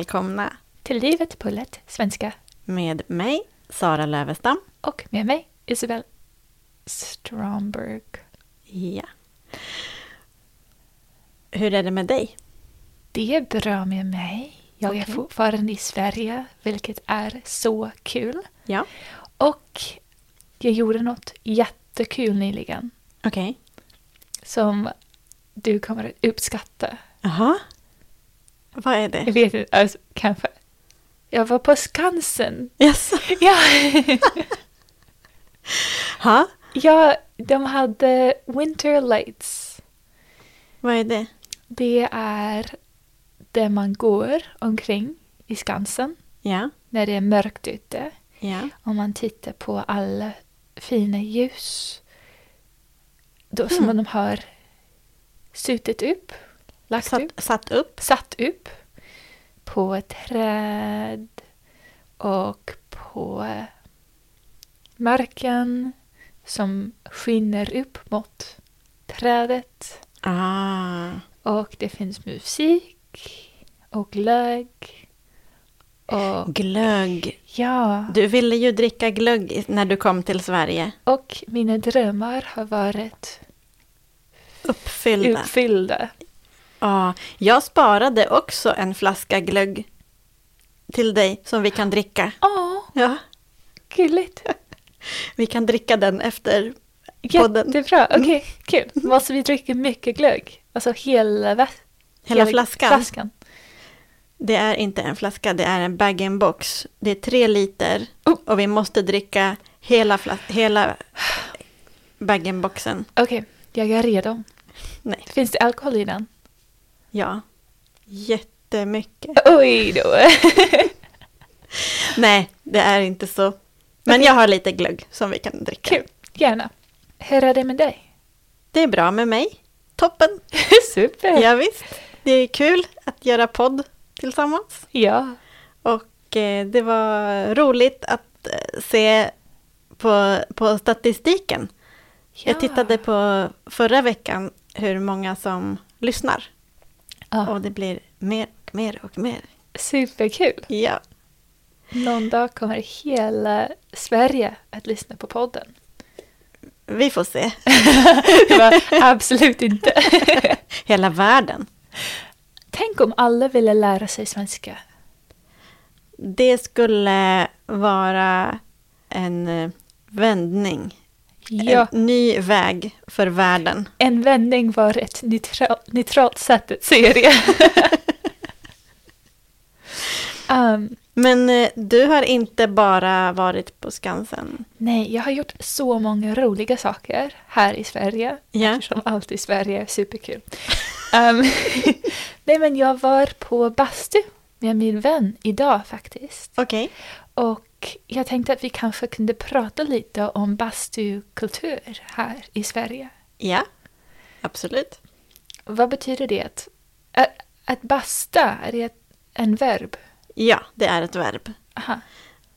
välkomna till Livet på lätt svenska med mig, Sara Lövestam. och med mig Isabel Stromberg. Ja. Hur är det med dig? Det är bra med mig. Jag är Okej. fortfarande i Sverige, vilket är så kul. Ja. Och jag gjorde något jättekul nyligen Okej. som du kommer att uppskatta. Jaha. Vad är Jag det? vet inte, alltså, kanske. Jag var på Skansen. Jaså? Ja, Ha? ja de hade Winter Lights. Vad är det? Det är där man går omkring i Skansen Ja. när det är mörkt ute. Ja. Och man tittar på alla fina ljus. Då, Som Mm. de har suttit upp, lagt upp, Satt, satt upp? satt upp på ett träd och på marken som skiner upp mot trädet. Ah. Och det finns musik och glögg. Och Glögg. ja, Du ville ju dricka glögg när du kom till Sverige. och mina drömmar har varit Uppfyllda. uppfyllda. Ja, jag sparade också en flaska glögg till dig som vi kan dricka. Åh, Ja, gulligt. vi kan dricka den efter podden. Jättebra, okej, kul. Måste vi dricka mycket glögg? Alltså hela, vä- Hela flaskan. flaskan. Det är inte en flaska, det är en bag-in-box. Det är tre liter Oh. och vi måste dricka hela, hela bag-in-boxen. Okej, jag är redo. Nej, Finns det alkohol i den? Ja. Jättemycket. Oj då. Nej, det är inte så. Men jag har lite glögg som vi kan dricka. Kul, gärna. Hur är det med dig? Det är bra med mig. Toppen. Super. Ja, visst. Det är kul att göra podd tillsammans. Ja. Och eh, det var roligt att eh, se på, på statistiken. Jag Ja. tittade på förra veckan hur många som lyssnar. Ja, Och det blir mer och mer och mer. superkul. Ja, Någon dag kommer hela Sverige att lyssna på podden. vi får se. Absolut inte. Hela världen. Tänk om alla ville lära sig svenska. Det skulle vara en eh, vändning. Ja, En ny väg för världen. en vändning var ett neutral, neutralt sätt att se det. um, Men eh, du har inte bara varit på Skansen. nej, jag har gjort så många roliga saker här i Sverige. Ja. Eftersom allt i Sverige är superkul. Um, nej, men jag var på bastu med min vän idag faktiskt. Okej. Och jag tänkte att vi kanske kunde prata lite om bastukultur här i Sverige. Ja, absolut. Vad betyder det? Att, att, basta, är det en verb? Ja, det är ett verb. Aha.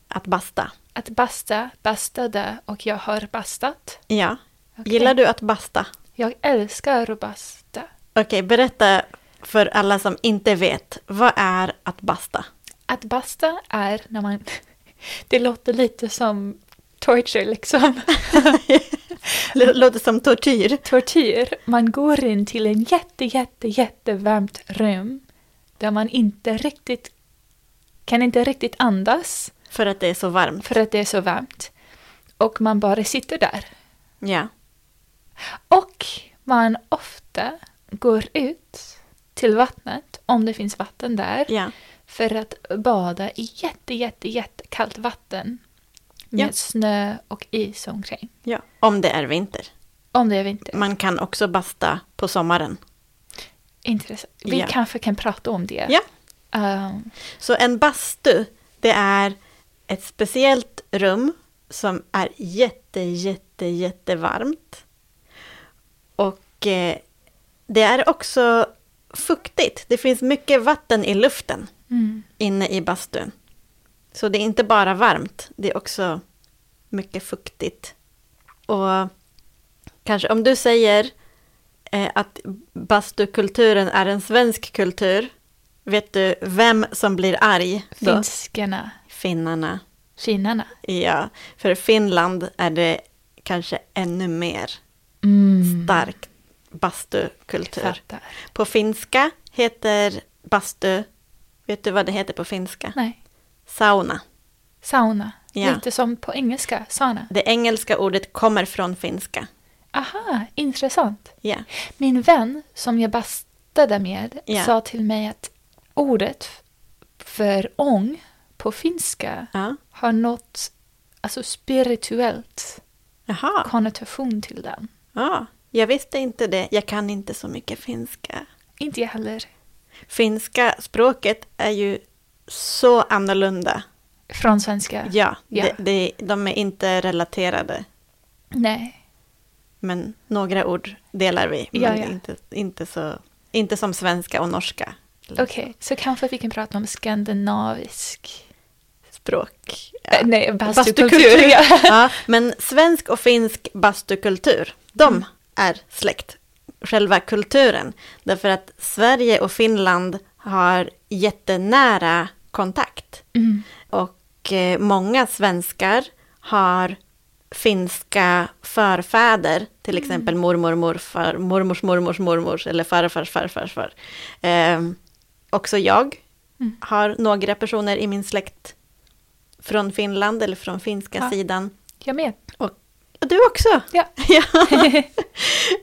Att basta. Att basta, bastade och jag har bastat. Ja. Okej. Gillar du att basta? Jag älskar att basta. Okej, berätta för alla som inte vet. Vad är att basta? Att basta är när man... Det låter lite som torture liksom. Låter som tortyr. Tortyr. Man går in till en jätte, jätte, jättevarmt rum där man inte riktigt kan inte riktigt andas För att det är så varmt. för att det är så varmt. Och man bara sitter där. Ja. Och man ofta går ut till vattnet, om det finns vatten där, Ja. För att bada i jätte, jätte, jättekallt vatten med Ja. snö och is omkring. ja. Om det är vinter. Om det är vinter. Man kan också basta på sommaren. Intressant. Vi Ja. kanske kan prata om det. Ja. Um, Så en bastu, det är ett speciellt rum som är jätte, jätte, jättevarmt. Och eh, det är också fuktigt. Det finns mycket vatten i luften mm. inne i bastun. Så det är inte bara varmt, det är också mycket fuktigt. Och kanske om du säger eh, att bastukulturen är en svensk kultur, Vet du vem som blir arg då? Finskarna, Finnarna. kinnarna. Ja, för Finland är det kanske ännu mer Mm. stark bastukultur. På finska heter bastu, vet du vad det heter på finska? Nej. Sauna. Sauna. Ja. Lite som på engelska, sauna. Det engelska ordet kommer från finska. Aha, intressant. Ja. Min vän som jag bastade med Ja. sa till mig att ordet för ång på finska ja. har något alltså spirituellt Jaha. konnotation till den. Ja. Jag visste inte det. Jag kan inte så mycket finska. Inte jag heller. Finska språket är ju så annorlunda. Från svenska? Ja, Ja. Det, det, de är inte relaterade. Nej. Men några ord delar vi. Men Ja, ja. Inte, inte, så, inte som svenska och norska. Okej, så kanske vi kan prata om skandinavisk... Språk. Ja. Äh, nej, Bastukultur. bastukultur. Ja. Ja, men svensk och finsk bastukultur, de Mm. är släkt. Själva kulturen. Därför att Sverige och Finland har jättenära kontakt. Mm. Och eh, många svenskar har finska förfäder, till Mm. exempel mormor, morfar, mormors mormors mormors eller farfars farfars far. Eh, också jag Mm. har några personer i min släkt från Finland eller från finska Ja. sidan. Jag med. Och du också! Ja.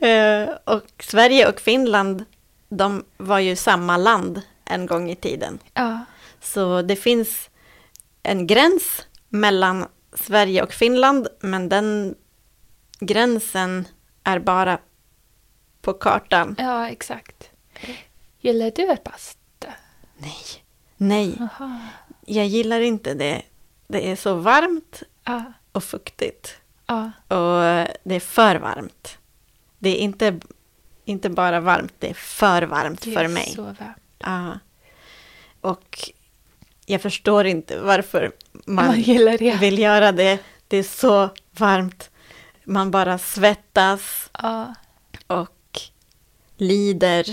Eh, och Sverige och Finland, de var ju samma land en gång i tiden. ja. Så det finns en gräns mellan Sverige och Finland, men den gränsen är bara på kartan. ja, exakt. Gillar du att basta? Nej, nej, Aha. jag gillar inte det. Det är så varmt Ja, och fuktigt. Ja. Och det är för varmt. Det är inte, inte bara varmt, det är för varmt Det för är mig. så varmt. Ja. Och jag förstår inte varför Man, man gillar det. vill göra det. Det är så varmt. Man bara svettas Ja, och lider.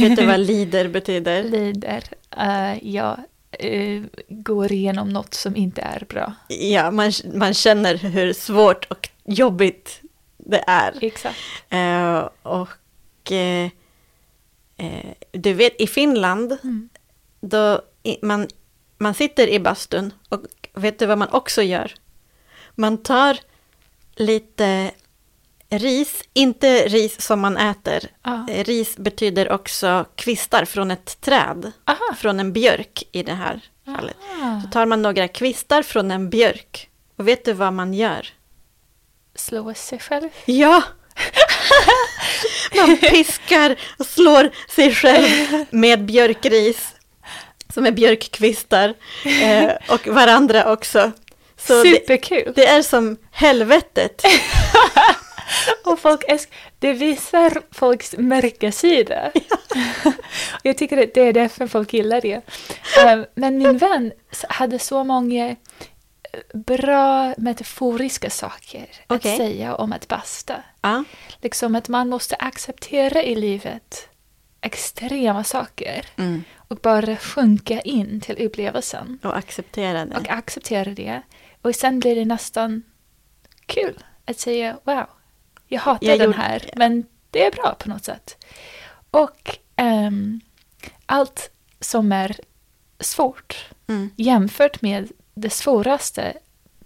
Vet du vad lider betyder? lider. Uh, jag eh, går igenom något som inte är bra. Ja, man, man känner hur svårt och jobbigt det är. Exakt. Eh, och eh, eh, du vet, i Finland, Mm. då man, man sitter i bastun och vet du vad man också gör? Man tar lite ris, inte ris som man äter. Ja. Eh, Ris betyder också kvistar från ett träd, Aha. från en björk i det här fallet. Ah. Så tar man några kvistar från en björk och vet du vad man gör? Slå sig själv. Ja! Man piskar och slår sig själv med björkris. Som är björkkvistar. Eh, och varandra också. Så det, Superkul! det är som helvetet. Och folk älsk- det visar folks mörka sida. Jag tycker att det är därför folk gillar det. Eh, Men min vän hade så många eh, bra metaforiska saker Okej. att säga om att basta. Ja, Liksom att man måste acceptera i livet extrema saker mm. och bara sjunka in till upplevelsen och acceptera det. och acceptera det. Och sen blir det nästan kul att säga wow, jag hatar Jag den här, det." men det är bra på något sätt. Och ehm, allt som är svårt Mm. jämfört med det svåraste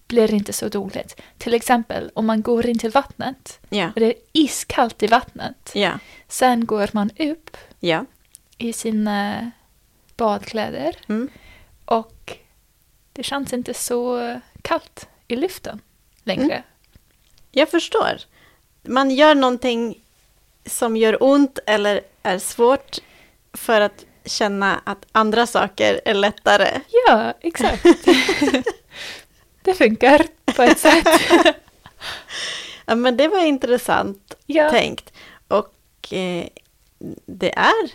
blir inte så dåligt. Till exempel om man går in till vattnet Ja, och det är iskallt i vattnet. ja, Sen går man upp ja. i sina badkläder Mm. och det känns inte så kallt i luften längre. Mm. Jag förstår. Man gör någonting som gör ont eller är svårt för att känna att andra saker är lättare. Ja, exakt. det funkar på ett sätt. Ja, men det var intressant ja. tänkt. Och eh, det är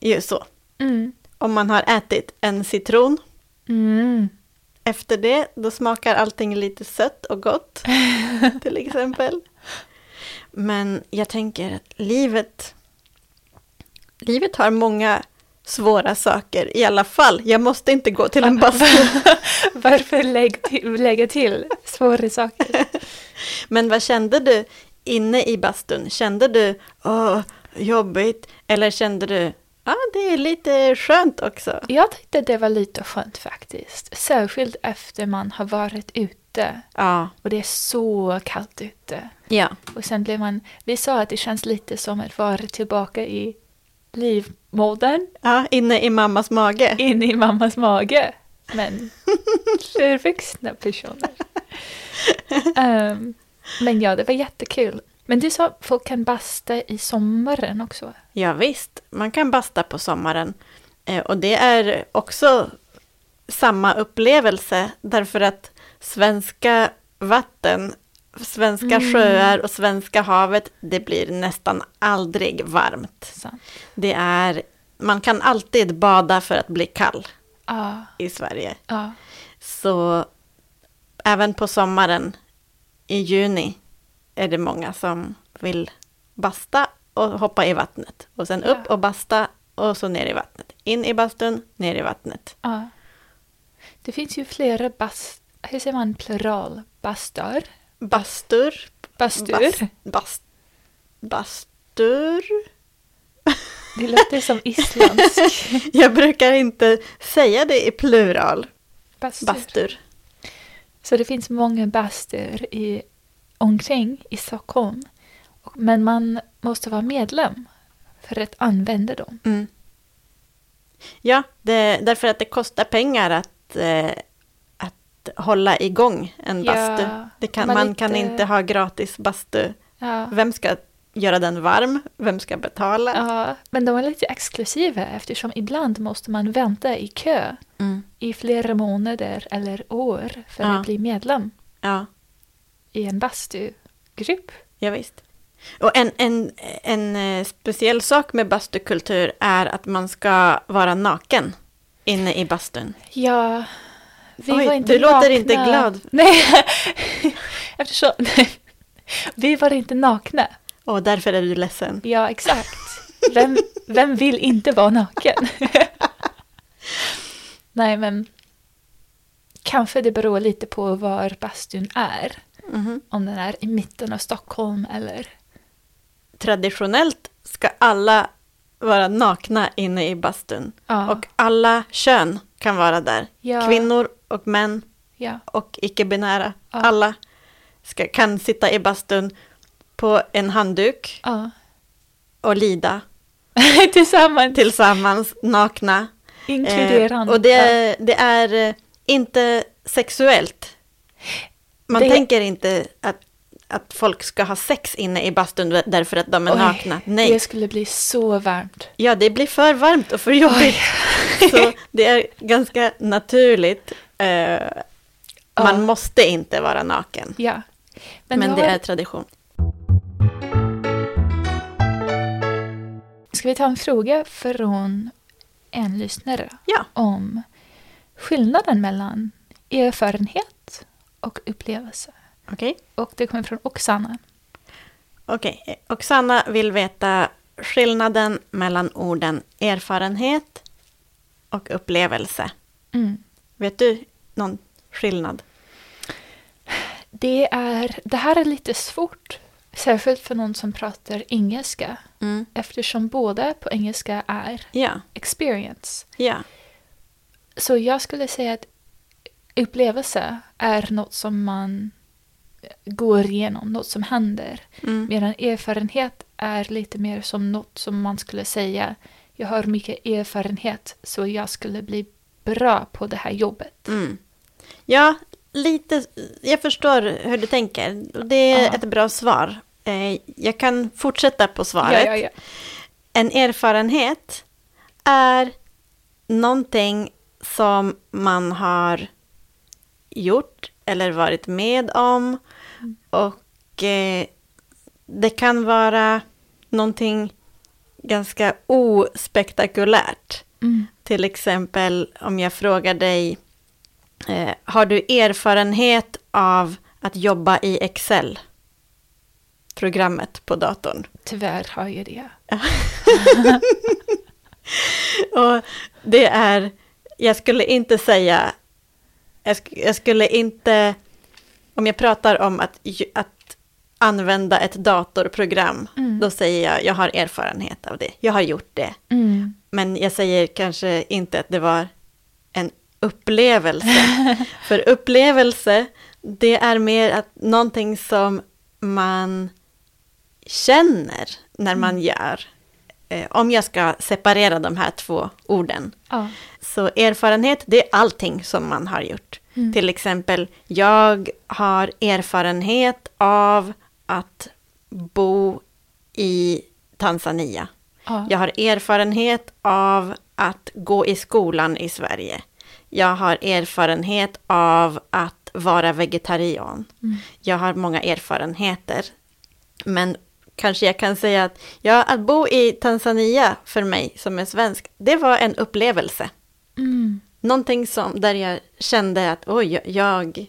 ju så. Mm. Om man har ätit en citron, Mm. efter det då smakar allting lite sött och gott. till exempel. Men jag tänker att livet, livet har många svåra saker i alla fall. Jag måste inte gå till en bastu. Varför lägg till, lägga till svåra saker? Men vad kände du inne i bastun? Kände du åh, jobbigt? Eller kände du ja, det är lite skönt också? Jag tyckte det var lite skönt faktiskt. Särskilt efter man har varit ute Ja. och det är så kallt ute. Ja. Och sen blev man, vi sa att det känns lite som att vara tillbaka i livmodern, ja, inne i mammas mage. in i mammas mage. Men för vuxna personer. Ehm, men ja, det var jättekul. Men du sa att folk kan basta i sommaren också. Ja, visst, man kan basta på sommaren. Eh, och det är också samma upplevelse därför att svenska vatten, svenska Mm. sjöar och svenska havet, det blir nästan aldrig varmt. Sant. Det är, man kan alltid bada för att bli kall Ja, i Sverige. ja, Så även på sommaren i juni är det många som vill basta och hoppa i vattnet. Och sen upp och basta och så ner i vattnet. In i bastun, ner i vattnet. ja. Det finns ju flera bast... Hur säger man plural? Bastar? Bastur. Bastur? Bas, bast, bastur. Det låter som isländsk. Jag brukar inte säga det i plural. Bastur. Bastur. Så det finns många bastur i, omkring i Stockholm. Men man måste vara medlem för att använda dem. Mm. Ja, det, därför att det kostar pengar att, eh, att hålla igång en Ja, bastu. det kan, man kan lite- inte ha gratis bastu. Ja. Vem ska göra den varm? Vem ska betala? ja, men de är lite exklusiva eftersom ibland måste man vänta i kö Mm. i flera månader eller år för Ja. att bli medlem Ja, i en bastugrupp. ja, visst. Och en, en, en eh, speciell sak med bastukultur är att man ska vara naken inne i bastun. Ja, vi Oj, var inte du låter nakna. inte glad. Nej, eftersom vi var inte nakna. Och därför är du ledsen. Ja, exakt. Vem, vem vill inte vara naken? Nej, men kanske det beror lite på var bastun är. Mhm. Om den är i mitten av Stockholm eller... Traditionellt ska alla vara nakna inne i bastun. Ja, Och alla kön kan vara där. Ja. Kvinnor och män ja, och icke-binära. Alla ska, kan sitta i bastun på en handduk och lida Tillsammans. tillsammans nakna. Inkluderande. Eh, och det, det är eh, inte sexuellt. Man Det- tänker inte att, att folk ska ha sex inne i bastun därför att de är Oj, nakna. Nej. Det skulle bli så varmt. Ja, det blir för varmt och för jobbigt. Så det är ganska naturligt. Man Ja. måste inte vara naken. Ja. Men, jag det har- är tradition. Ska vi ta en fråga från en lyssnare Ja, om skillnaden mellan erfarenhet och upplevelse? okej. Och det kommer från Oksana. Okej. Oksana vill veta skillnaden mellan orden erfarenhet och upplevelse. Mm. Vet du någon skillnad? Det, är, det här är lite svårt, särskilt för någon som pratar engelska eftersom båda på engelska är Ja, experience. ja, Så jag skulle säga att upplevelse är något som man går igenom, något som händer. mm. Medan erfarenhet är lite mer som något som man skulle säga, jag har mycket erfarenhet så jag skulle bli bra på det här jobbet. Mm. Ja, lite. Jag förstår hur du tänker. Det är Ja. ett bra svar. Eh, Jag kan fortsätta på svaret. Ja, ja, ja. En erfarenhet är någonting som man har gjort eller varit med om. Och eh, det kan vara någonting ganska ospektakulärt. Mm. Till exempel om jag frågar dig, eh, har du erfarenhet av att jobba i Excel? Programmet på datorn. Tyvärr har jag det. Och det är, jag skulle inte säga, jag, sk jag skulle inte, om jag pratar om att, att använda ett datorprogram, Mm. då säger jag, jag har erfarenhet av det, jag har gjort det. Mm. Men jag säger kanske inte att det var en upplevelse. För upplevelse, det är mer att någonting som man känner när man gör. Eh, om jag ska separera de här två orden. Ja. Så erfarenhet, det är allting som man har gjort. Mm. Till exempel, jag har erfarenhet av att bo i Tanzania. Ja. Jag har erfarenhet av att gå i skolan i Sverige. Jag har erfarenhet av att vara vegetarian. Mm. Jag har många erfarenheter. Men kanske jag kan säga att ja, att bo i Tanzania för mig som är svensk, det var en upplevelse. Mm. Någonting som, där jag kände att oj, jag-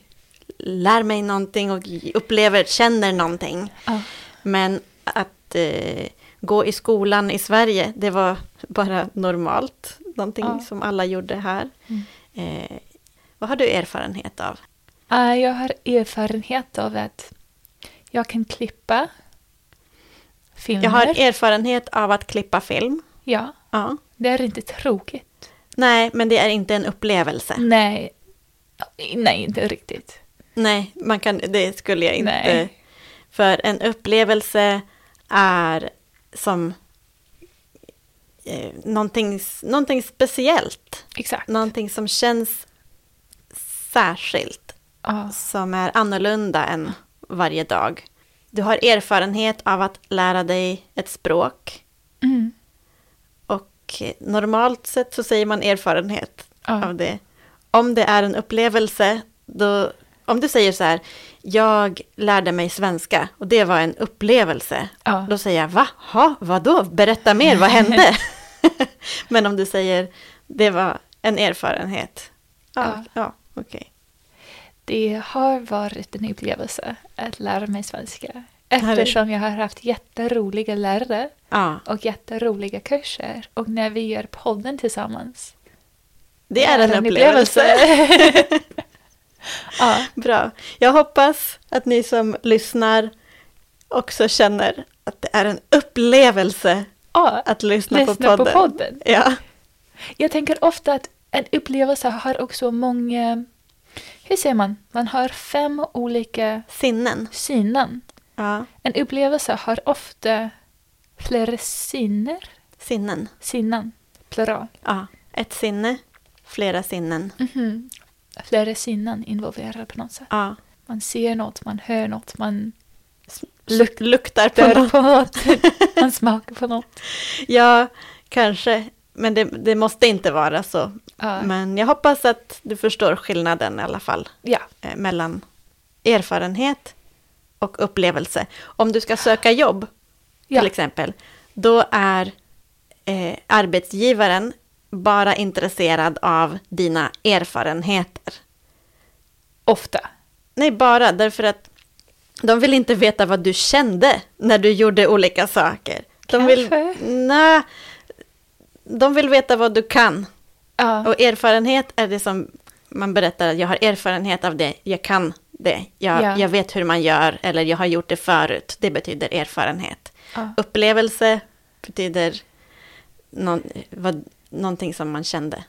lär mig någonting och upplever, känner någonting. Ja. Men att eh, gå i skolan i Sverige, det var bara normalt. Någonting Ja. som alla gjorde här. Mm. Eh, vad har du erfarenhet av? Ja, Jag har erfarenhet av att jag kan klippa filmer. Jag har erfarenhet av att klippa film. Ja, Ja. det är inte tråkigt. Nej, men det är inte en upplevelse. Nej, nej inte riktigt. Nej, man kan, det skulle jag inte. Nej. För en upplevelse är som eh, någonting, någonting speciellt. Exakt. Någonting som känns särskilt. Ja. Som är annorlunda än varje dag. Du har erfarenhet av att lära dig ett språk. Mm. Och normalt sett så säger man erfarenhet Ja. av det. Om det är en upplevelse, då, om du säger så här, jag lärde mig svenska och det var en upplevelse. Ja. Då säger jag, va? Ha, vadå? Berätta mer, vad hände? Men om du säger, det var en erfarenhet. Ja, Ja. okej. Det har varit en upplevelse att lära mig svenska. Eftersom jag har haft jätteroliga lärare Ja, och jätteroliga kurser. Och när vi gör podden tillsammans. det är en, upplevelse. ja, Bra. Jag hoppas att ni som lyssnar också känner att det är en upplevelse ja, att lyssna, lyssna på podden. på podden. Ja. Jag tänker ofta att en upplevelse har också många... Hur säger man? Man har fem olika Sinnen. sinnen. Ja. En upplevelse har ofta flera sinner. Sinnen. Sinnen, plural. Ja. Ett sinne, flera sinnen. Mhm. Flera sinnen involverade på något sätt. Ja. Man ser något, man hör något, man Luk- luktar på något. på något, man smakar på något. Ja, kanske. Men det, det måste inte vara så. Ja, Men jag hoppas att du förstår skillnaden i alla fall. ja. Eh, mellan erfarenhet och upplevelse. Om du ska söka jobb, ja. till exempel, då är eh, arbetsgivaren bara intresserad av dina erfarenheter. ofta. Nej, bara därför att de vill inte veta vad du kände när du gjorde olika saker. De vill, Kanske. nej, de vill veta vad du kan. Ja, Och erfarenhet är det som man berättar, att jag har erfarenhet av det, jag kan det, jag, Ja. jag vet hur man gör, eller jag har gjort det förut. Det betyder erfarenhet. Ja. Upplevelse betyder någon, vad, någonting som man kände.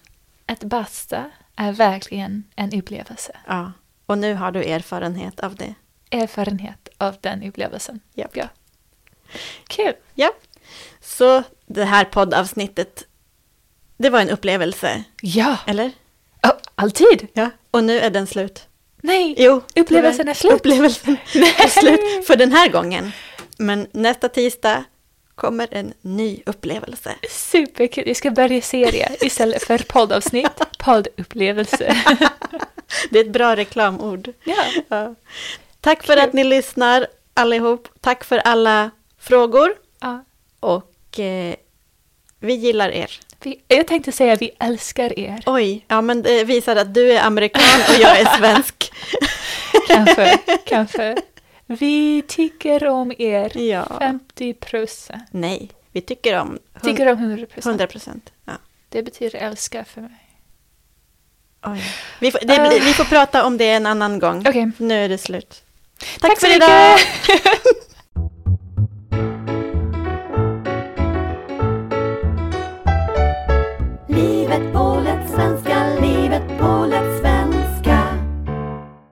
Att basta är verkligen en upplevelse. Ja. Och nu har du erfarenhet av det. Erfarenhet av den upplevelsen. Japp. Ja. Kul. Ja. Så det här poddavsnittet, det var en upplevelse, Ja, eller? oh, alltid. Ja. Och nu är den slut. Nej, Jo, upplevelsen är slut. Upplevelsen är slut för den här gången. Men nästa tisdag kommer en ny upplevelse. Superkul. Jag ska börja serie istället för poddavsnitt. Poddupplevelse. Det är ett bra reklamord. ja. Ja. Tack för Kul. att ni lyssnar allihop. Tack för alla frågor. ja. Och eh, vi gillar er. Vi, jag tänkte säga vi älskar er. Oj, ja men det visar att du är amerikan och jag är svensk. Kanske, kanske. Vi tycker om er. Ja. 50 procent. Nej, vi tycker om. Tycker om 100 procent. 100 procent. Ja. Det betyder älska för mig. Oj. Vi, får, det, blir- vi får prata om det en annan gång. Okej. Nu är det slut. Tack, Tack för idag!